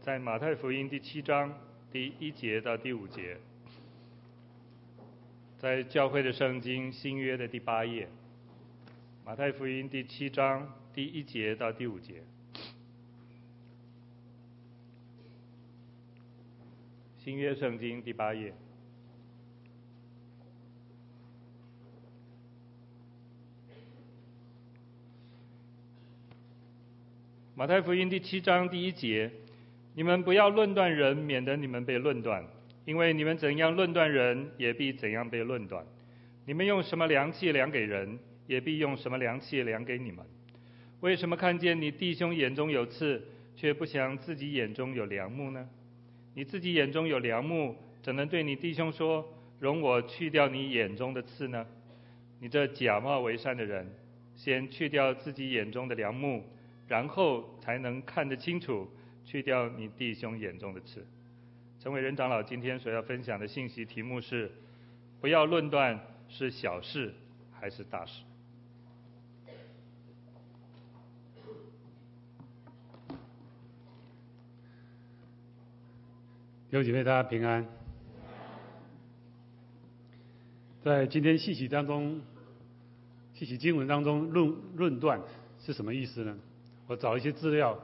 在马太福音第七章第一节到第五节，在教会的圣经新约的第八页，马太福音第七章第一节到第五节，新约圣经第八页。马太福音第七章第一节：你们不要论断人，免得你们被论断。因为你们怎样论断人，也必怎样被论断。你们用什么量器量给人，也必用什么量器量给你们。为什么看见你弟兄眼中有刺，却不想自己眼中有梁木呢？你自己眼中有梁木，怎能对你弟兄说：容我去掉你眼中的刺呢？你这假冒为善的人，先去掉自己眼中的梁木。然后才能看得清楚，去掉你弟兄眼中的刺。陈伟仁长老今天所要分享的信息题目是：不要论断是小事还是大事。有几位，大家平安。在今天信息当中，信息经文当中论论断是什么意思呢？我找一些资料，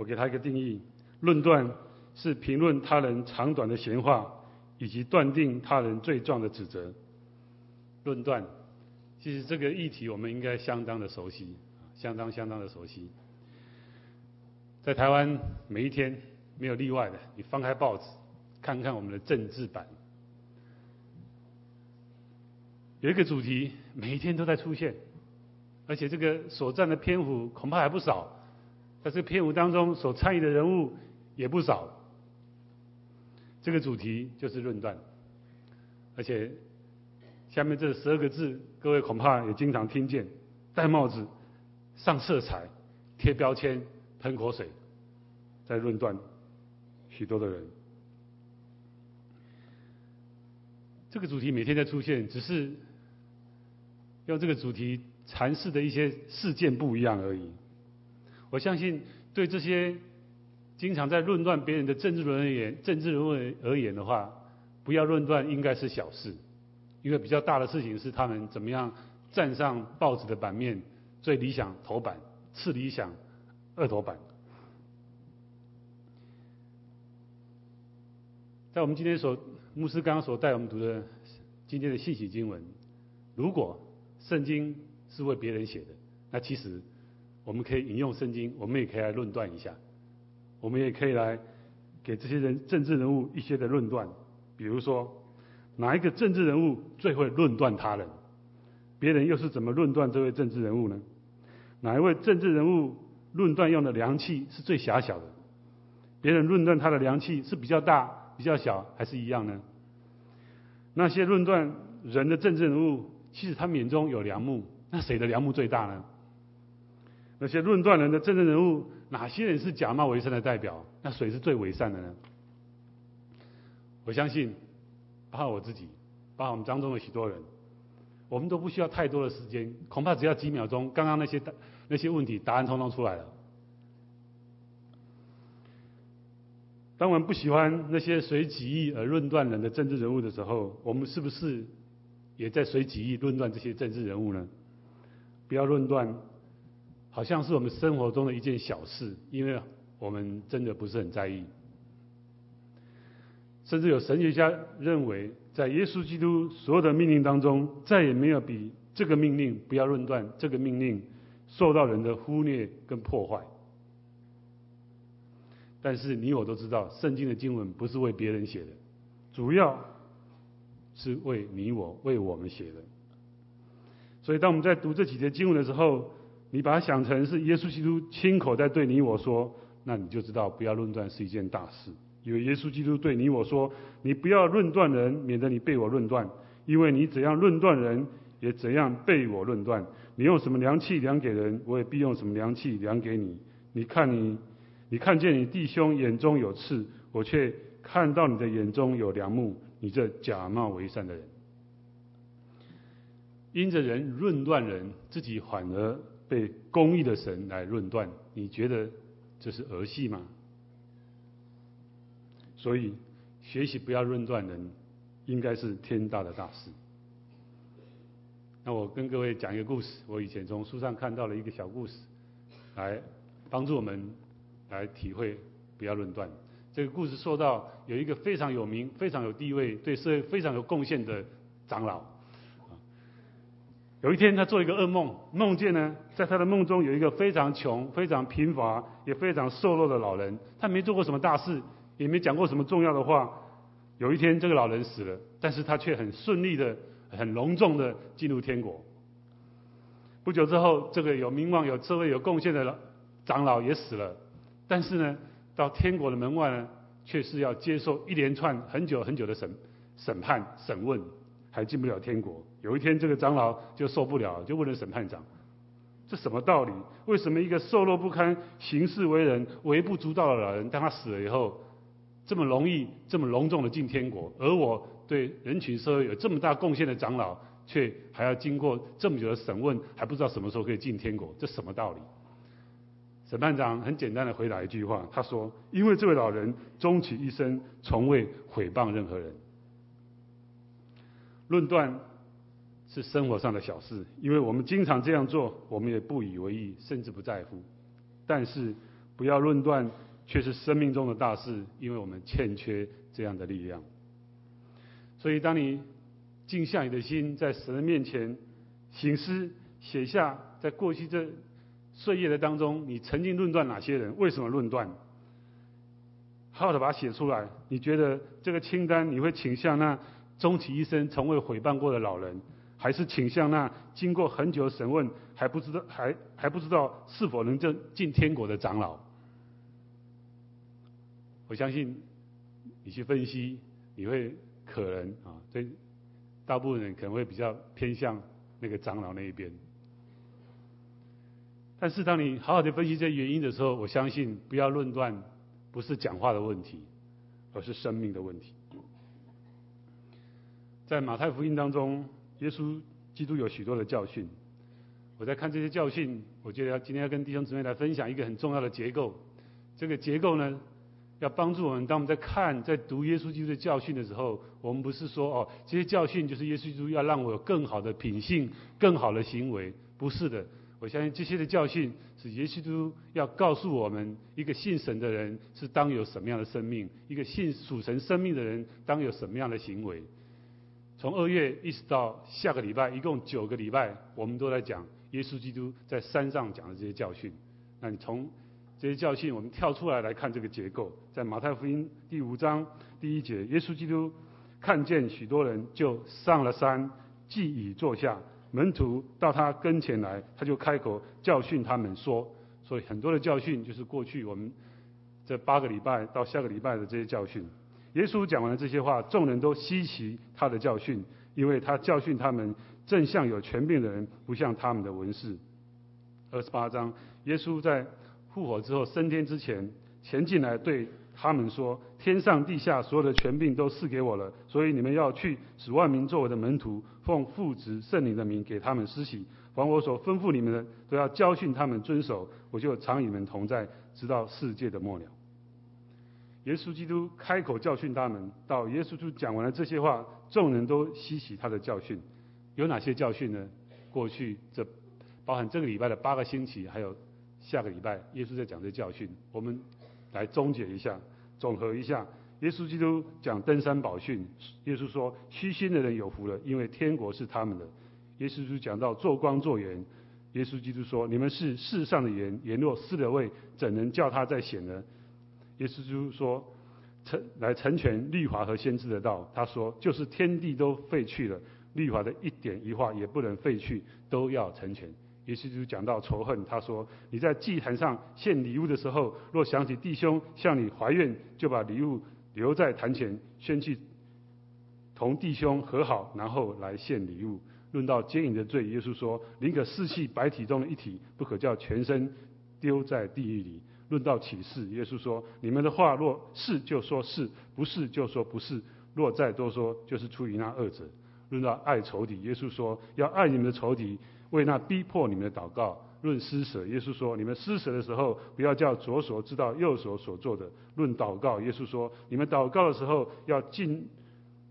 我给他一个定义：论断是评论他人长短的闲话，以及断定他人罪状的指责。论断，其实这个议题我们应该相当的熟悉，相当相当的熟悉。在台湾，每一天没有例外的，你翻开报纸，看看我们的政治版，有一个主题，每一天都在出现。而且这个所占的篇幅恐怕还不少，在这个篇幅当中所参与的人物也不少。这个主题就是论断，而且下面这十二个字，各位恐怕也经常听见：戴帽子、上色彩、贴标签、喷口水，在论断许多的人。这个主题每天在出现，只是用这个主题。阐释的一些事件不一样而已。我相信，对这些经常在论断别人的政治人而言，政治人物而言的话，不要论断应该是小事，因为比较大的事情是他们怎么样站上报纸的版面，最理想头版，次理想二头版。在我们今天所牧师刚刚所带我们读的今天的信息经文，如果圣经。是为别人写的，那其实我们可以引用圣经，我们也可以来论断一下，我们也可以来给这些人政治人物一些的论断，比如说哪一个政治人物最会论断他人，别人又是怎么论断这位政治人物呢？哪一位政治人物论断用的量器是最狭小的？别人论断他的量器是比较大、比较小，还是一样呢？那些论断人的政治人物，其实他们眼中有梁木。那谁的梁木最大呢？那些论断人的政治人物，哪些人是假冒伪善的代表？那谁是最伪善的呢？我相信，包括我自己，包括我们当中的许多人，我们都不需要太多的时间，恐怕只要几秒钟，刚刚那些 那些问题答案通通出来了。当我们不喜欢那些随己意而论断人的政治人物的时候，我们是不是也在随己意论断这些政治人物呢？不要论断，好像是我们生活中的一件小事，因为我们真的不是很在意。甚至有神学家认为，在耶稣基督所有的命令当中，再也没有比这个命令“不要论断”这个命令受到人的忽略跟破坏。但是你我都知道，圣经的经文不是为别人写的，主要是为你我、为我们写的。所以，当我们在读这几节经文的时候，你把它想成是耶稣基督亲口在对你我说，那你就知道不要论断是一件大事。因为耶稣基督对你我说：“你不要论断人，免得你被我论断。因为你怎样论断人，也怎样被我论断。你用什么量器量给人，我也必用什么量器量给你。你看你，你看见你弟兄眼中有刺，我却看到你的眼中有梁木。你这假冒为善的人。”因着人论断人，自己反而被公义的神来论断，你觉得这是儿戏吗？所以学习不要论断人，应该是天大的大事。那我跟各位讲一个故事，我以前从书上看到了一个小故事，来帮助我们来体会不要论断。这个故事说到有一个非常有名、非常有地位、对社会非常有贡献的长老。有一天，他做一个噩梦，梦见呢，在他的梦中有一个非常穷、非常贫乏、也非常瘦弱的老人。他没做过什么大事，也没讲过什么重要的话。有一天，这个老人死了，但是他却很顺利的、很隆重的进入天国。不久之后，这个有名望、有智慧有贡献的长老也死了，但是呢，到天国的门外呢，却是要接受一连串很久很久的审审判、审问。还进不了天国。有一天，这个长老就受不了，就问了审判长：“这什么道理？为什么一个瘦弱不堪、行事为人微不足道的老人，当他死了以后，这么容易、这么隆重的进天国，而我对人群社会有这么大贡献的长老，却还要经过这么久的审问，还不知道什么时候可以进天国？这什么道理？”审判长很简单的回答一句话：“他说，因为这位老人终其一生，从未诽谤任何人。”论断是生活上的小事，因为我们经常这样做，我们也不以为意，甚至不在乎。但是不要论断，却是生命中的大事，因为我们欠缺这样的力量。所以，当你静下你的心，在神的面前醒思，写下在过去这岁月的当中，你曾经论断哪些人？为什么论断？好好的把它写出来。你觉得这个清单，你会倾向那？终其一生从未毁谤过的老人，还是倾向那经过很久审问还不知道还还不知道是否能进进天国的长老？我相信你去分析，你会可能啊，对大部分人可能会比较偏向那个长老那一边。但是当你好好的分析这原因的时候，我相信不要论断，不是讲话的问题，而是生命的问题。在马太福音当中，耶稣基督有许多的教训。我在看这些教训，我觉得要今天要跟弟兄姊妹来分享一个很重要的结构。这个结构呢，要帮助我们，当我们在看、在读耶稣基督的教训的时候，我们不是说哦，这些教训就是耶稣基督要让我有更好的品性、更好的行为，不是的。我相信这些的教训是耶稣基督要告诉我们，一个信神的人是当有什么样的生命，一个信属神生命的人当有什么样的行为。从二月一直到下个礼拜，一共九个礼拜，我们都在讲耶稣基督在山上讲的这些教训。那你从这些教训，我们跳出来来看这个结构，在马太福音第五章第一节，耶稣基督看见许多人，就上了山，既已坐下，门徒到他跟前来，他就开口教训他们说，所以很多的教训就是过去我们这八个礼拜到下个礼拜的这些教训。耶稣讲完了这些话，众人都稀奇他的教训，因为他教训他们，正像有权柄的人，不像他们的文士。二十八章，耶稣在复活之后升天之前，前进来对他们说：“天上地下所有的权柄都赐给我了，所以你们要去，使万民作我的门徒，奉父子圣灵的名给他们施洗，凡我所吩咐你们的，都要教训他们遵守。我就常与你们同在，直到世界的末了。”耶稣基督开口教训他们，到耶稣基督讲完了这些话，众人都吸取他的教训。有哪些教训呢？过去这包含这个礼拜的八个星期，还有下个礼拜，耶稣在讲这教训。我们来总结一下，总和一下。耶稣基督讲登山宝训，耶稣说：虚心的人有福了，因为天国是他们的。耶稣基督讲到做光做盐，耶稣基督说：你们是世上的盐，盐若失了味，怎能叫它再显呢？耶稣基督说：“成来成全律法和先知的道。”他说：“就是天地都废去了，律法的一点一画也不能废去，都要成全。”耶稣基督讲到仇恨，他说：“你在祭坛上献礼物的时候，若想起弟兄向你怀怨，就把礼物留在坛前，先去同弟兄和好，然后来献礼物。”论到奸淫的罪，耶稣说：“宁可失去百体中的一体，不可叫全身丢在地狱里。”论到启示，耶稣说：“你们的话若是就说是，不是就说不是。若再多说，就是出于那恶者。”论到爱仇敌，耶稣说：“要爱你们的仇敌，为那逼迫你们的祷告。”论施舍，耶稣说：你们施舍的时候，不要叫左手知道右手所做的；论祷告，耶稣说：你们祷告的时候，要进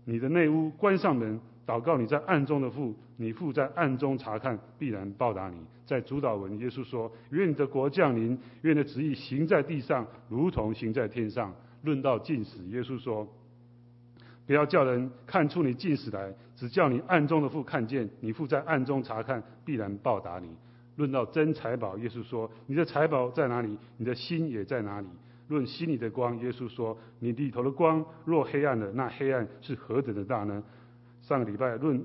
你的内屋，关上门，祷告你在暗中的父，你父在暗中察看，必然报答你。在主祷文，耶稣说：愿你的国降临，愿你的旨意行在地上，如同行在天上。论到进食，耶稣说：不要叫人看出你进食来，只叫你暗中的父看见，你父在暗中察看，必然报答你。论到真财宝，耶稣说：你的财宝在哪里，你的心也在哪里。论心里的光，耶稣说：你里头的光若黑暗了，那黑暗是何等的大呢？上个礼拜论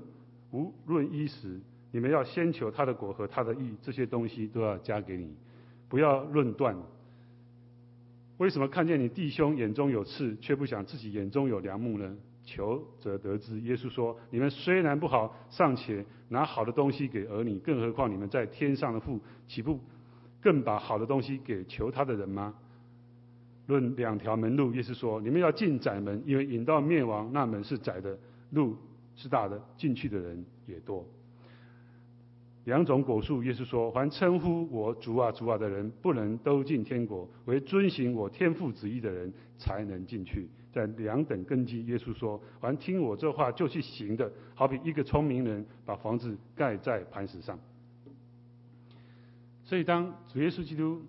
无论衣食，你们要先求他的果和他的义，这些东西都要加给你。不要论断。为什么看见你弟兄眼中有刺，却不想自己眼中有梁木呢？求则得之。耶稣说：你们虽然不好，尚且拿好的东西给儿女，更何况你们在天上的父，岂不更把好的东西给求他的人吗？论两条门路，耶稣说：你们要进窄门，因为引到灭亡那门是窄的，路是大的，进去的人也多。两种果树，耶稣说：凡称呼我主啊主啊的人，不能都进天国；唯遵行我天父旨意的人，才能进去。在两等根基，耶稣说：凡听我这话就去行的，好比一个聪明人把房子盖在磐石上。所以，当主耶稣基督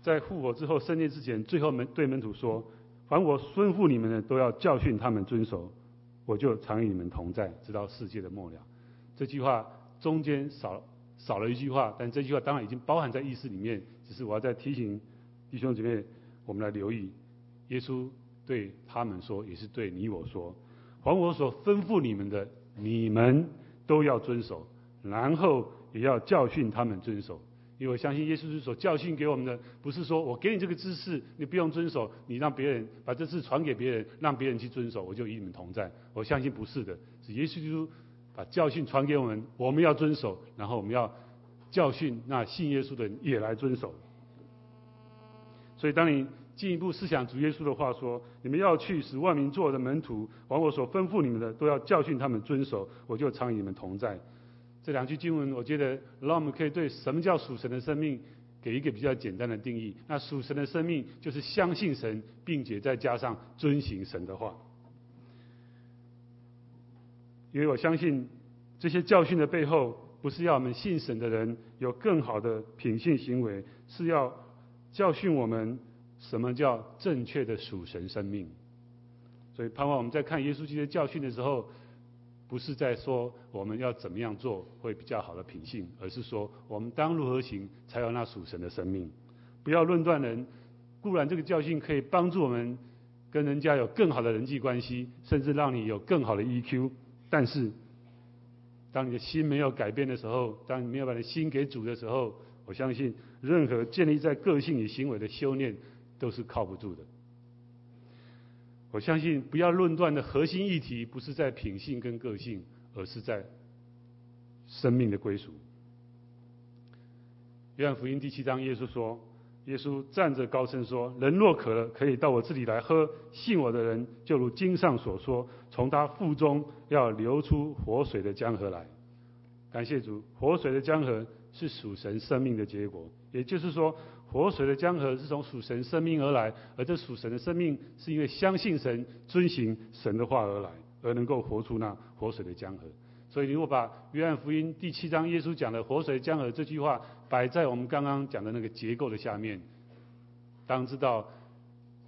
在复活之后升天之前，最后门对门徒说：凡我吩咐你们的，都要教训他们遵守，我就常与你们同在，直到世界的末了。这句话。中间少少了一句话，但这句话当然已经包含在意思里面。只是我要再提醒弟兄姐妹，我们来留意，耶稣对他们说，也是对你我说：凡我所吩咐你们的，你们都要遵守，然后也要教训他们遵守。因为我相信耶稣是所教训给我们的，不是说我给你这个知识，你不用遵守，你让别人把这事传给别人，让别人去遵守，我就与你们同在。我相信不是的，是耶稣基督。把教训传给我们，我们要遵守，然后我们要教训那信耶稣的人也来遵守。所以，当你进一步思想主耶稣的话说：“你们要去，使万民做我的门徒，往我所吩咐你们的，都要教训他们遵守，我就常与你们同在。”这两句经文，我觉得让我们可以对什么叫属神的生命，给一个比较简单的定义。那属神的生命，就是相信神，并且再加上遵行神的话。因为我相信，这些教训的背后，不是要我们信神的人有更好的品性行为，是要教训我们什么叫正确的属神生命。所以盼望我们在看耶稣基督教训的时候，不是在说我们要怎么样做会比较好的品性，而是说我们当如何行才有那属神的生命。不要论断人，固然这个教训可以帮助我们跟人家有更好的人际关系，甚至让你有更好的 EQ。但是，当你的心没有改变的时候，当你没有把你的心给主的时候，我相信任何建立在个性与行为的修炼都是靠不住的。我相信不要论断的核心议题不是在品性跟个性，而是在生命的归属。约翰福音第七章，耶稣说。耶稣站着高声说：“人若渴了，可以到我这里来喝。信我的人，就如经上所说，从他腹中要流出活水的江河来。”感谢主，活水的江河是属神生命的结果。也就是说，活水的江河是从属神生命而来，而这属神的生命是因为相信神、遵行神的话而来，而能够活出那活水的江河。所以，如果把约翰福音第七章耶稣讲的“活水江河”这句话摆在我们刚刚讲的那个结构的下面，当知道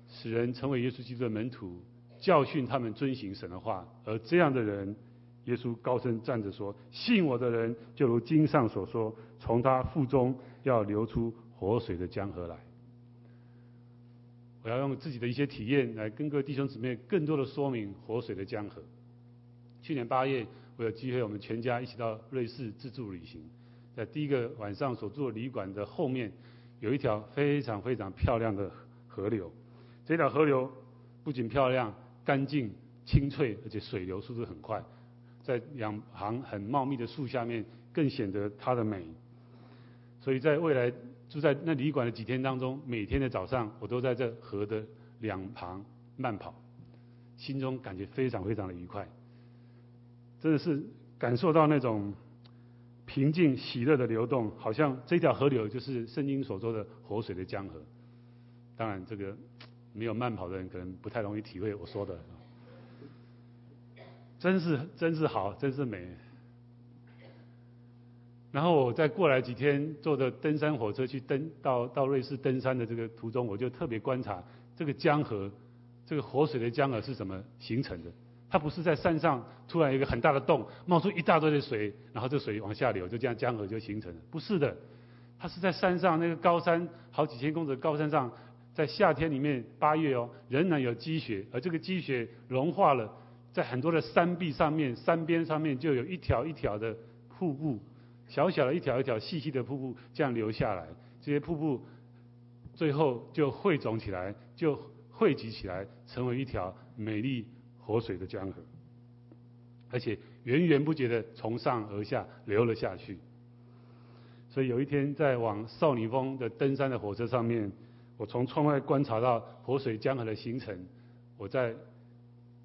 使人成为耶稣基督的门徒，教训他们遵行神的话，而这样的人，耶稣高声站着说：“信我的人，就如经上所说，从他腹中要流出活水的江河来。”我要用自己的一些体验来跟各位弟兄姊妹更多的说明活水的江河。去年八月。我有机会，我们全家一起到瑞士自助旅行，在第一个晚上所住的旅馆的后面，有一条非常非常漂亮的河流。这条河流不仅漂亮、干净、清脆，而且水流速度很快，在两旁很茂密的树下面，更显得它的美。所以在未来住在那旅馆的几天当中，每天的早上，我都在这河的两旁慢跑，心中感觉非常非常的愉快。真的是感受到那种平静喜乐的流动，好像这条河流就是圣经所说的活水的江河。当然，这个没有慢跑的人可能不太容易体会我说的。真是真是好，真是美。然后我再过来几天，坐着登山火车去登到到瑞士登山的这个途中，我就特别观察这个江河，这个活水的江河是怎么形成的。它不是在山上突然有一个很大的洞冒出一大堆的水，然后这水往下流，就这样江河就形成了。不是的，它是在山上那个高山好几千公尺的高山上，在夏天里面八月哦，仍然有积雪，而这个积雪融化了，在很多的山壁上面、山边上面就有一条一条的瀑布，小小的一条一条细细的瀑布这样流下来，这些瀑布最后就汇总起来，就汇集起来，成为一条美丽。活水的江河，而且源源不绝的从上而下流了下去。所以有一天在往少女峰的登山的火车上面，我从窗外观察到活水江河的形成。我在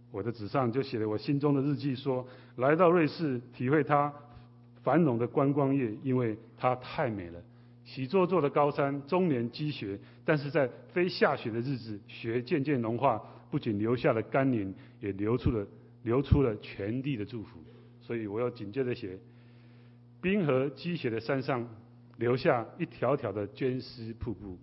我的纸上就写了我心中的日记，说来到瑞士体会它繁荣的观光业，因为它太美了。喜作作的高山，终年积雪，但是在非下雪的日子，雪渐渐融化。不仅留下了甘霖，也流出了流出了全地的祝福。所以我要紧接着写：冰河积雪的山上，留下一条条的绢丝瀑布，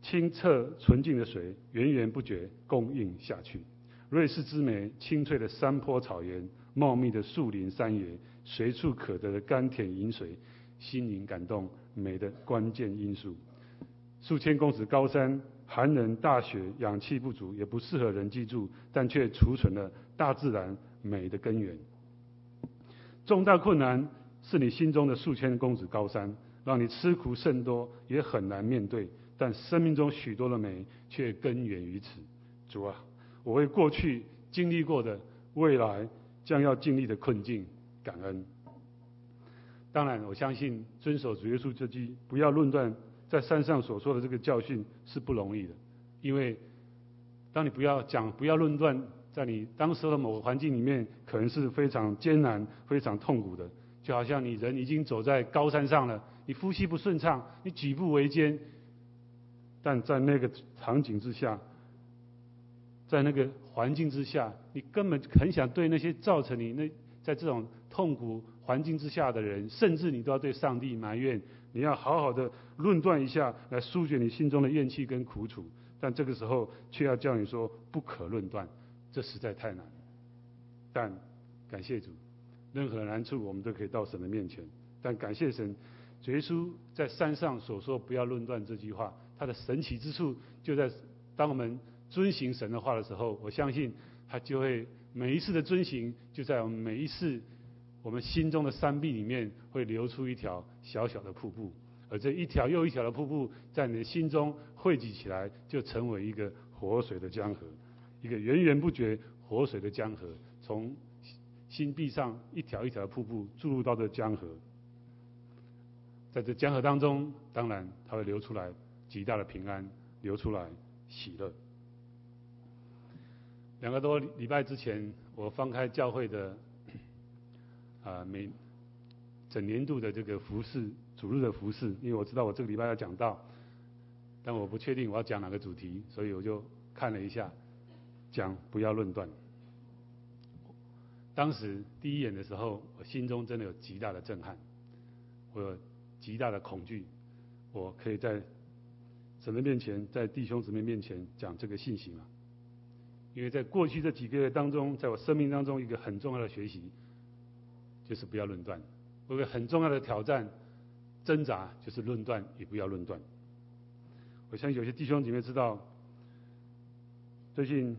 清澈纯净的水源源不绝供应下去。瑞士之美，青翠的山坡草原，茂密的树林山野，随处可得的甘甜饮水，心灵感动美的关键因素。数千公尺高山。寒冷、大雪、氧气不足，也不适合人居住，但却储存了大自然美的根源。重大困难是你心中的数千公尺高山，让你吃苦甚多，也很难面对。但生命中许多的美，却根源于此。主啊，我为过去经历过的、未来将要经历的困境感恩。当然，我相信遵守主耶稣这句“不要论断”。在山上所说的这个教训是不容易的，因为当你不要讲、不要论断，在你当时的某个环境里面，可能是非常艰难、非常痛苦的。就好像你人已经走在高山上了，你呼吸不顺畅，你举步维艰，但在那个场景之下，在那个环境之下，你根本很想对那些造成你那在这种痛苦环境之下的人，甚至你都要对上帝埋怨。你要好好的论断一下，来疏解你心中的怨气跟苦楚，但这个时候却要叫你说不可论断，这实在太难。但感谢主，任何难处我们都可以到神的面前。但感谢神，主耶稣在山上所说“不要论断”这句话，它的神奇之处就在当我们遵行神的话的时候，我相信他就会每一次的遵行，就在我们每一次。我们心中的山壁里面会流出一条小小的瀑布，而这一条又一条的瀑布在你的心中汇集起来，就成为一个活水的江河，一个源源不绝活水的江河，从心壁上一条一条瀑布注入到这江河，在这江河当中，当然它会流出来极大的平安，流出来喜乐。两个多礼拜之前，我翻开教会的。啊，每整年度的这个服事，主日的服事，因为我知道我这个礼拜要讲到，但我不确定我要讲哪个主题，所以我就看了一下，讲不要论断。当时第一眼的时候，我心中真的有极大的震撼，我有极大的恐惧，我可以在神的面前，在弟兄姊妹面前讲这个信息吗？因为在过去这几个月当中，在我生命当中一个很重要的学习。就是不要论断，有个很重要的挑战，挣扎就是论断也不要论断。我相信有些弟兄姐妹知道，最近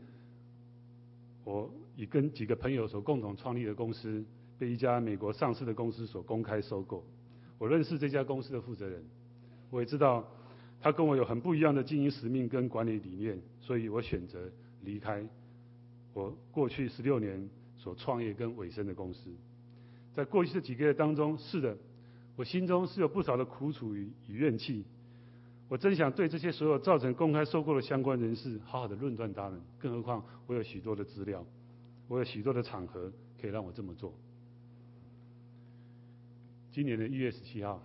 我已跟几个朋友所共同创立的公司，被一家美国上市的公司所公开收购。我认识这家公司的负责人，我也知道他跟我有很不一样的经营使命跟管理理念，所以我选择离开我过去十六年所创业跟尾声的公司。在过去这几个月当中，是的，我心中是有不少的苦楚与与怨气。我真想对这些所有造成公开收购的相关人士，好好的论断他们。更何况我有许多的资料，我有许多的场合可以让我这么做。今年的一月十七号，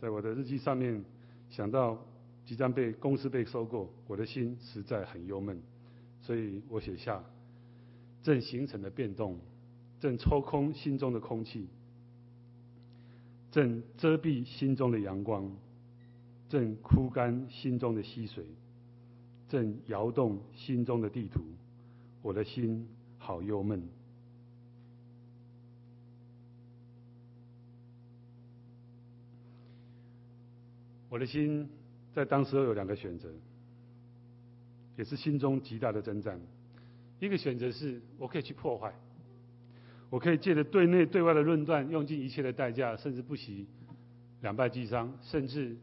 在我的日记上面想到即将被公司被收购，我的心实在很忧闷，所以我写下：正形成的变动，正抽空心中的空气，正遮蔽心中的阳光，正枯干心中的溪水，正摇动心中的地图，我的心好忧闷。我的心在当时有两个选择，也是心中极大的征战。一个选择是我可以去破坏。我可以借着对内对外的论断，用尽一切的代价，甚至不惜两败俱伤，甚至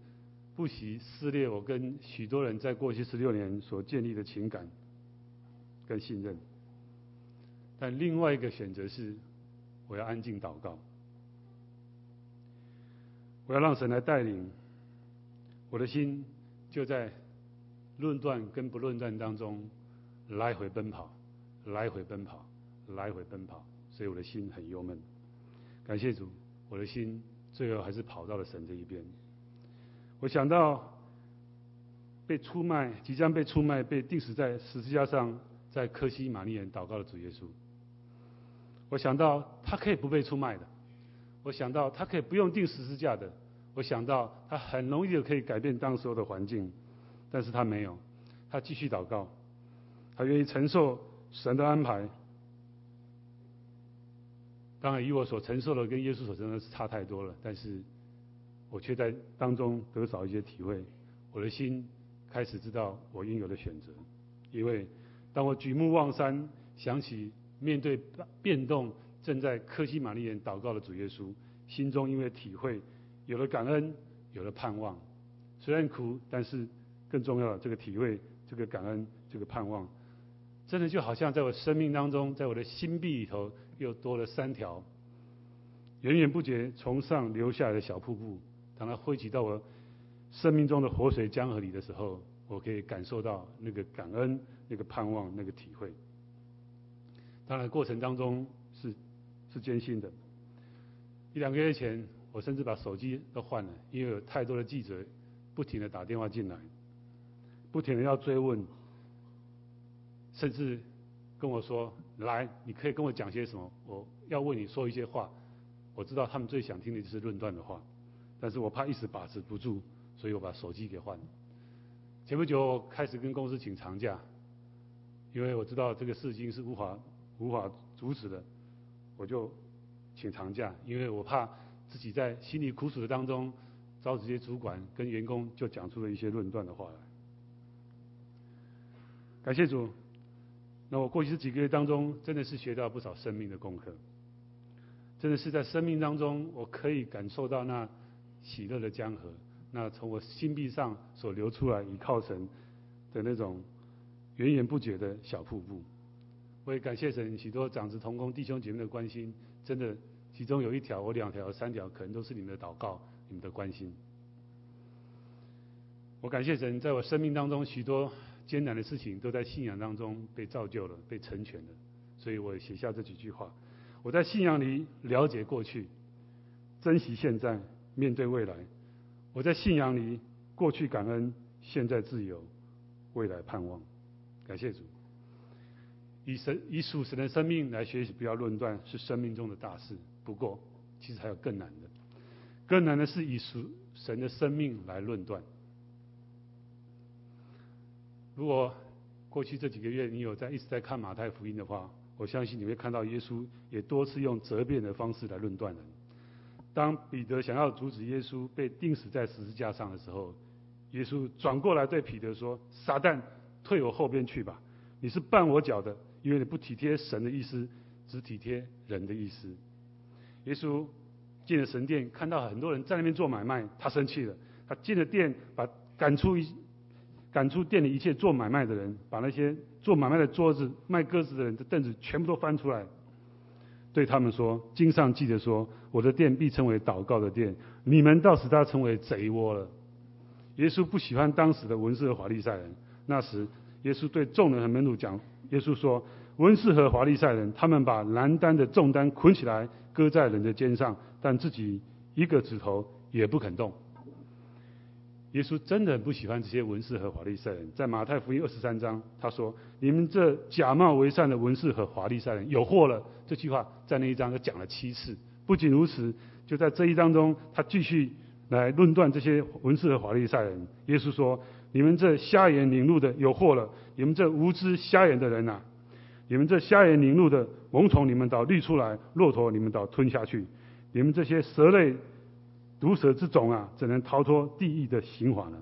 不惜撕裂我跟许多人在过去十六年所建立的情感跟信任。但另外一个选择是，我要安静祷告，我要让神来带领，我的心就在论断跟不论断当中来回奔跑，来回奔跑，来回奔跑。所以我的心很忧闷，感谢主，我的心最后还是跑到了神这一边。我想到被出卖，即将被出卖，被钉死在十字架上，在科西玛尼园祷告的主耶稣。我想到他可以不被出卖的，我想到他可以不用钉十字架的，我想到他很容易的可以改变当时候的环境，但是他没有，他继续祷告，他愿意承受神的安排。当然，以我所承受的跟耶稣所承受的是差太多了，但是我却在当中得少一些体会。我的心开始知道我应有的选择，因为当我举目望山，想起面对变动正在科西玛丽园祷告的主耶稣，心中因为体会有了感恩，有了盼望。虽然苦，但是更重要的这个体会，这个感恩，这个盼望，真的就好像在我生命当中，在我的心壁里头。又多了三条源源不绝从上流下来的小瀑布，当它汇集到我生命中的活水江河里的时候，我可以感受到那个感恩、那个盼望、那个体会。当然，过程当中是是艰辛的。一两个月前，我甚至把手机都换了，因为有太多的记者不停的打电话进来，不停的要追问，甚至跟我说。来，你可以跟我讲些什么？我要为你说一些话。我知道他们最想听的就是论断的话，但是我怕一时把持不住，所以我把手机给换了。前不久开始跟公司请长假，因为我知道这个事情是无法无法阻止的，我就请长假，因为我怕自己在心里苦楚的当中，招这些主管跟员工就讲出了一些论断的话来。感谢主。那我过去这几个月当中，真的是学到不少生命的功课。真的是在生命当中，我可以感受到那喜乐的江河，那从我心壁上所流出来倚靠神的那种源源不绝的小瀑布。我也感谢神，许多长子同工弟兄姐妹的关心，真的其中有一条、我两条、三条，可能都是你们的祷告、你们的关心。我感谢神，在我生命当中许多。艰难的事情都在信仰当中被造就了，被成全了，所以我写下这几句话。我在信仰里了解过去，珍惜现在，面对未来。我在信仰里过去感恩，现在自由，未来盼望。感谢主。以神以属神的生命来学习，不要论断，是生命中的大事。不过，其实还有更难的，更难的是以属神的生命来论断。如果过去这几个月你有在一直在看马太福音的话，我相信你会看到耶稣也多次用责辩的方式来论断人。当彼得想要阻止耶稣被钉死在十字架上的时候，耶稣转过来对彼得说：“撒旦，退我后边去吧！你是绊我脚的，因为你不体贴神的意思，只体贴人的意思。”耶稣进了神殿，看到很多人在那边做买卖，他生气了，他进了殿，把赶出一。赶出店里一切做买卖的人，把那些做买卖的桌子、卖鸽子的人的凳子全部都翻出来，对他们说：“经上记着说，我的店必称为祷告的店，你们倒使他成为贼窝了。”耶稣不喜欢当时的文士和法利赛人。那时，耶稣对众人和门徒讲：“耶稣说，文士和法利赛人，他们把难担的重担捆起来，搁在人的肩上，但自己一个指头也不肯动。耶稣真的很不喜欢这些文士和法利赛人。在马太福音二十三章，他说：“你们这假冒为善的文士和法利赛人，有祸了。”这句话在那一章他讲了七次。不仅如此，就在这一章中，他继续来论断这些文士和法利赛人。耶稣说：“你们这瞎眼领路的，有祸了！你们这无知瞎眼的人呐！你们这瞎眼领路的，蠓虫你们倒滤出来，骆驼你们倒吞下去。你们这些蛇类。”毒蛇之种啊，怎能逃脱地狱的刑罚呢？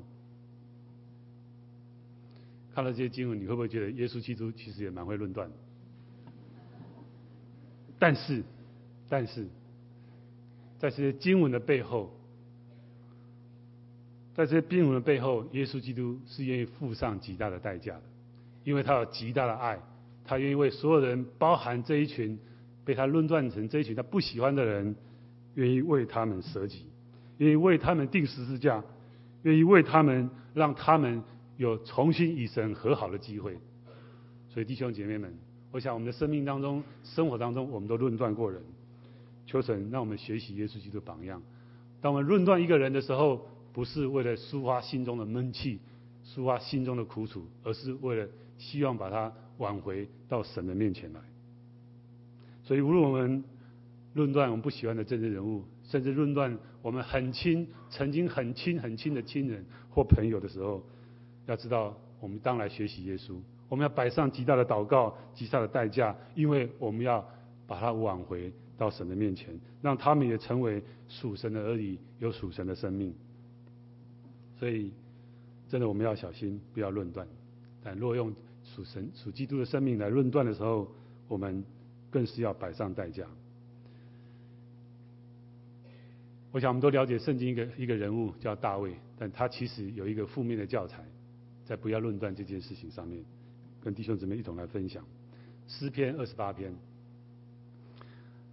看了这些经文，你会不会觉得耶稣基督其实也蛮会论断？但是，但是，在这些经文的背后，在这些经文的背后，耶稣基督是愿意付上极大的代价的，因为他有极大的爱，他愿意为所有人，包含这一群被他论断成这一群他不喜欢的人，愿意为他们舍己。愿意为他们定十字架，愿意为他们让他们有重新与神和好的机会。所以弟兄姐妹们，我想我们的生命当中、生活当中，我们都论断过人。求神让我们学习耶稣基督榜样。当我们论断一个人的时候，不是为了抒发心中的闷气、抒发心中的苦楚，而是为了希望把他挽回到神的面前来。所以无论我们论断我们不喜欢的政治人物，甚至论断。我们很亲、曾经很亲、很亲的亲人或朋友的时候，要知道，我们当来学习耶稣，我们要摆上极大的祷告、极大的代价，因为我们要把他挽回到神的面前，让他们也成为属神的儿女，有属神的生命。所以，真的我们要小心，不要论断。但若用属神、属基督的生命来论断的时候，我们更是要摆上代价。我想我们都了解圣经一个一个人物叫大卫，但他其实有一个负面的教材，在不要论断这件事情上面，跟弟兄姊妹一同来分享。诗篇二十八篇，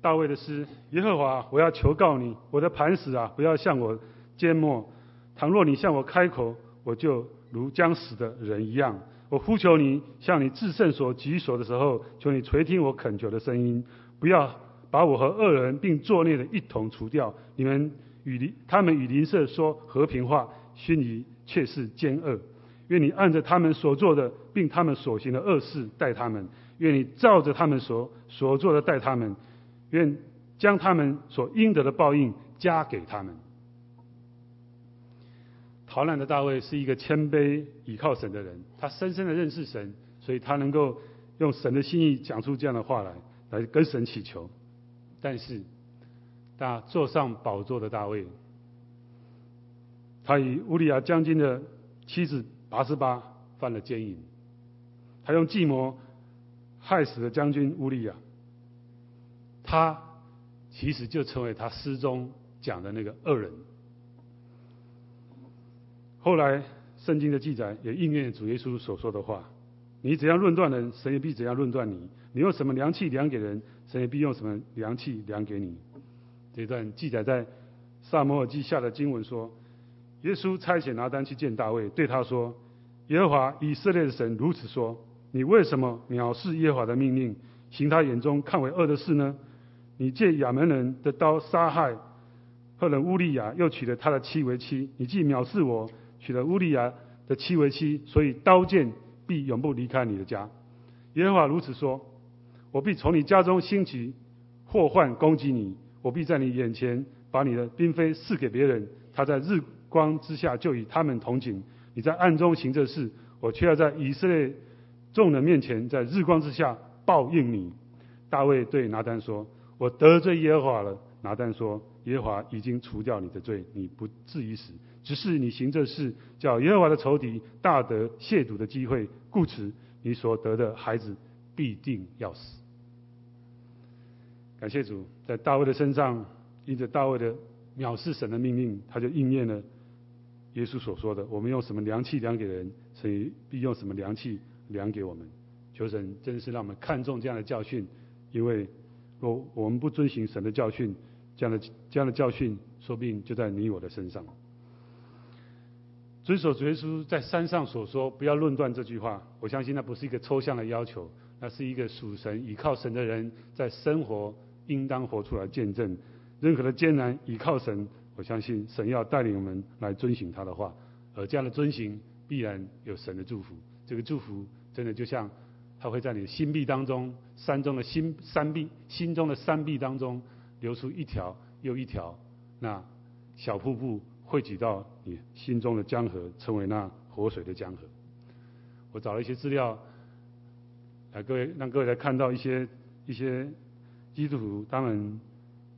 大卫的诗：耶和华，我要求告你，我的磐石啊，不要向我缄默。倘若你向我开口，我就如将死的人一样。我呼求你，向你至圣所举手的时候，求你垂听我恳求的声音，不要。把我和恶人并作孽的一同除掉。你们与邻他们与邻舍说和平话，心里却是奸恶。愿你按着他们所做的，并他们所行的恶事待他们。愿你照着他们所所做的待他们。愿将他们所应得的报应加给他们。逃难的大卫是一个谦卑倚靠神的人，他深深的认识神，所以他能够用神的心意讲出这样的话来，来跟神祈求。但是，大坐上宝座的大卫，他与乌利亚将军的妻子拔示巴犯了奸淫，他用计谋害死了将军乌利亚，他其实就成为他诗中讲的那个恶人。后来圣经的记载也应验主耶稣所说的话：你怎样论断人，神也必怎样论断你。你用什么量器量给人，神也必用什么量器量给你。这段记载在撒摩尔记下的经文说，耶稣差遣拿单去见大卫，对他说：“耶和华以色列的神如此说：你为什么藐视耶和华的命令，行他眼中看为恶的事呢？你借亚扪人的刀杀害赫人乌利亚，又娶了他的妻为妻。你既藐视我，娶了乌利亚的妻为妻，所以刀剑必永不离开你的家。耶和华如此说。”我必从你家中兴起祸患攻击你，我必在你眼前把你的嫔妃赐给别人，他在日光之下就与他们同寝。你在暗中行这事，我却要在以色列众人面前，在日光之下报应你。大卫对拿单说：“我得罪耶和华了。”拿单说：“耶和华已经除掉你的罪，你不至于死，只是你行这事，叫耶和华的仇敌大得亵渎的机会，故此你所得的孩子必定要死。”感谢主，在大卫的身上，因着大卫的藐视神的命令，他就应验了耶稣所说的：“我们用什么量器量给人，神必用什么量器量给我们。”求神真是让我们看重这样的教训，因为若我们不遵循神的教训，这样的这样的教训，说不定就在你我的身上。遵守主耶稣在山上所说“不要论断”这句话，我相信那不是一个抽象的要求。那是一个属神、倚靠神的人在生活应当活出来见证。任何的艰难，倚靠神，我相信神要带领我们来遵行他的话，而这样的遵行必然有神的祝福。这个祝福真的就像他会在你的心壁当中，山中的心山壁，心中的山壁当中流出一条又一条那小瀑布，汇集到你心中的江河，成为那活水的江河。我找了一些资料，来各位让各位来看到一些一些基督徒他们。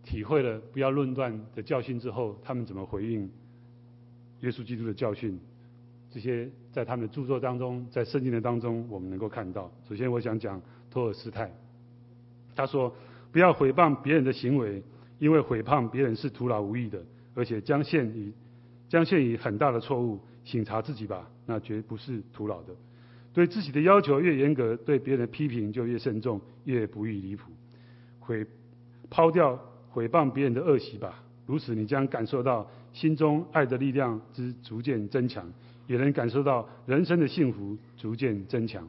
体会了不要论断的教训之后，他们怎么回应耶稣基督的教训？这些在他们的著作当中，在圣经的当中，我们能够看到。首先，我想讲托尔斯泰，他说：“不要诽谤别人的行为，因为诽谤别人是徒劳无益的，而且将陷于将陷于很大的错误。省察自己吧，那绝不是徒劳的。对自己的要求越严格，对别人的批评就越慎重，越不易离谱。会抛掉。”毁谤别人的恶习吧，如此你将感受到心中爱的力量之逐渐增强，也能感受到人生的幸福逐渐增强。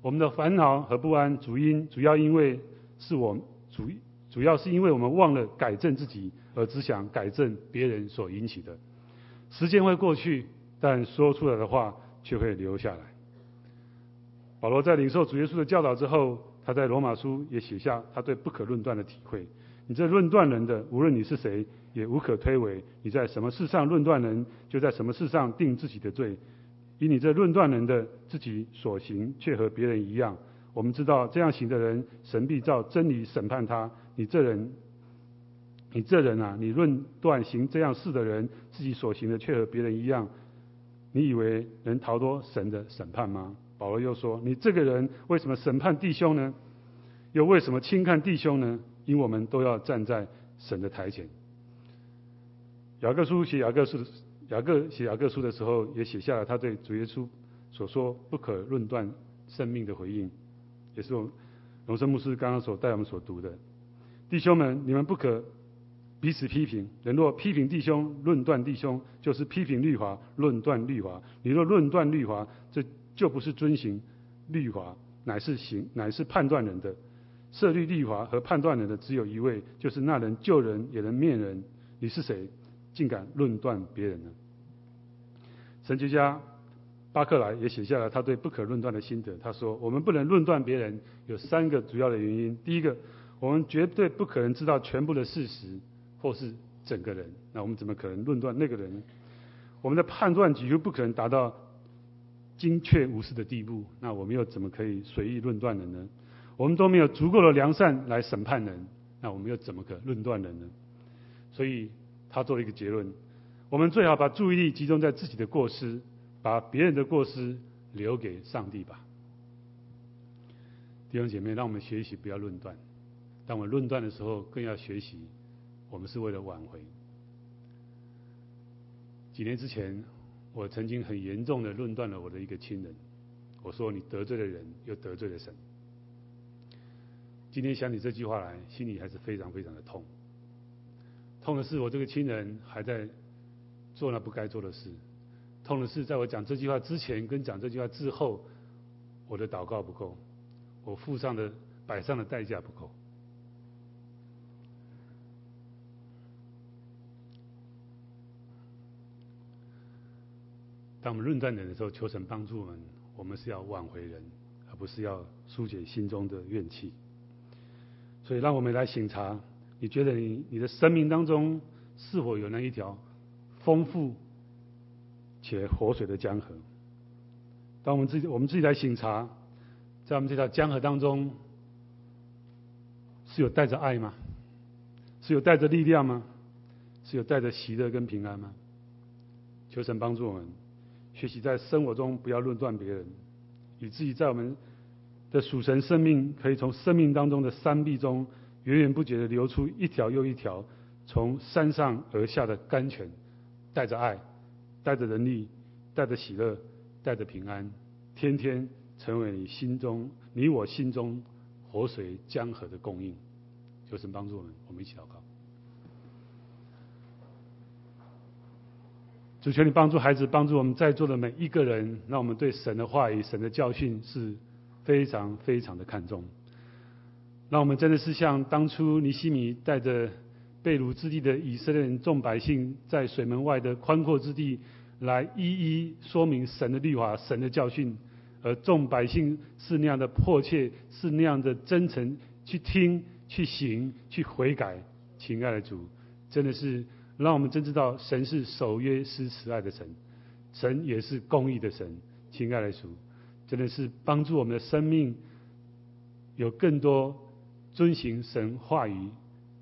我们的烦恼和不安主因主要因为是我主主要是因为我们忘了改正自己，而只想改正别人所引起的。时间会过去，但说出来的话却会留下来。保罗在领受主耶稣的教导之后，他在罗马书也写下他对不可论断的体会。你这论断人的，无论你是谁，也无可推诿。你在什么事上论断人，就在什么事上定自己的罪。以你这论断人的，自己所行却和别人一样。我们知道这样行的人，神必照真理审判他。你这人，你这人啊，你论断行这样事的人，自己所行的却和别人一样。你以为能逃脱神的审判吗？保罗又说：你这个人为什么审判弟兄呢？又为什么轻看弟兄呢？因我们都要站在神的台前。雅各书写雅各书，雅各写雅各书的时候，也写下了他对主耶稣所说不可论断生命的回应，也是我荣生牧师刚刚所带我们所读的。弟兄们，你们不可彼此批评。人若批评弟兄、论断弟兄，就是批评律法、论断律法。你若论断律法，这就不是遵行律法，乃是行，乃是判断人的。设立律法和判断人的只有一位，就是那人救人也能灭人。你是谁，竟敢论断别人呢？神学家巴克莱也写下了他对不可论断的心得。他说：“我们不能论断别人，有三个主要的原因。第一个，我们绝对不可能知道全部的事实，或是整个人。那我们怎么可能论断那个人？我们的判断几乎不可能达到精确无私的地步。那我们又怎么可以随意论断人呢？”我们都没有足够的良善来审判人，那我们又怎么可论断人呢？所以他做了一个结论：我们最好把注意力集中在自己的过失，把别人的过失留给上帝吧。弟兄姐妹，让我们学习不要论断。当我们论断的时候，更要学习，我们是为了挽回。几年之前，我曾经很严重的论断了我的一个亲人，我说：“你得罪了人，又得罪了神。”今天想起这句话来，心里还是非常非常的痛。痛的是我这个亲人还在做那不该做的事，痛的是在我讲这句话之前跟讲这句话之后，我的祷告不够，我付上的摆上的代价不够。当我们论断人的时候，求神帮助我们，我们是要挽回人，而不是要疏解心中的怨气。所以，让我们来省察，你觉得你你的生命当中是否有那一条丰富且活水的江河？当我们自己我们自己来省察，在我们这条江河当中，是有带着爱吗？是有带着力量吗？是有带着喜乐跟平安吗？求神帮助我们，学习在生活中不要论断别人，以至于在我们。的属神生命可以从生命当中的山壁中源源不绝地流出一条又一条从山上而下的甘泉，带着爱，带着能力，带着喜乐，带着平安，天天成为你心中、你我心中活水江河的供应。求神帮助我们，我们一起祷告。主求你帮助孩子，帮助我们在座的每一个人，让我们对神的话语、神的教训是。非常非常的看重。让我们真的是像当初尼西米带着被掳之地的以色列人众百姓，在水门外的宽阔之地，来一一说明神的律法、神的教训，而众百姓是那样的迫切，是那样的真诚，去听、去行、去悔改。亲爱的主，真的是让我们真知道神是守约施慈爱的神，神也是公义的神。亲爱的主，真的是帮助我们的生命有更多遵行神话语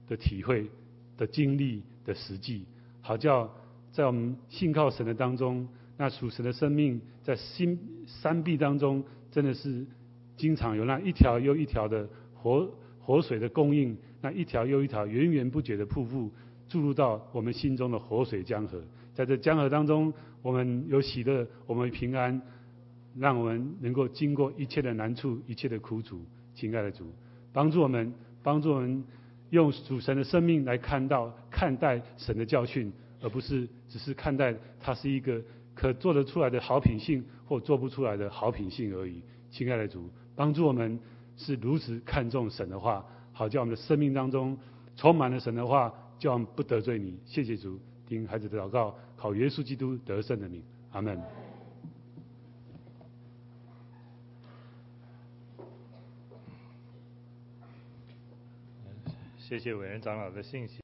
的体会的经历的实际，好叫在我们信靠神的当中，那属神的生命在心山壁当中，真的是经常有那一条又一条的活活水的供应。那一条又一条源源不绝的瀑布注入到我们心中的活水江河，在这江河当中，我们有喜乐，我们平安，让我们能够经过一切的难处、一切的苦楚。亲爱的主，帮助我们，帮助我们用主神的生命来看到、看待神的教训，而不是只是看待它是一个可做得出来的好品性或做不出来的好品性而已。亲爱的主，帮助我们是如此看重神的话。好，叫我们的生命当中充满了神的话，叫不得罪你。谢谢主，听孩子的祷告，靠耶稣基督得胜的名，阿门。谢谢伟人长老的信息。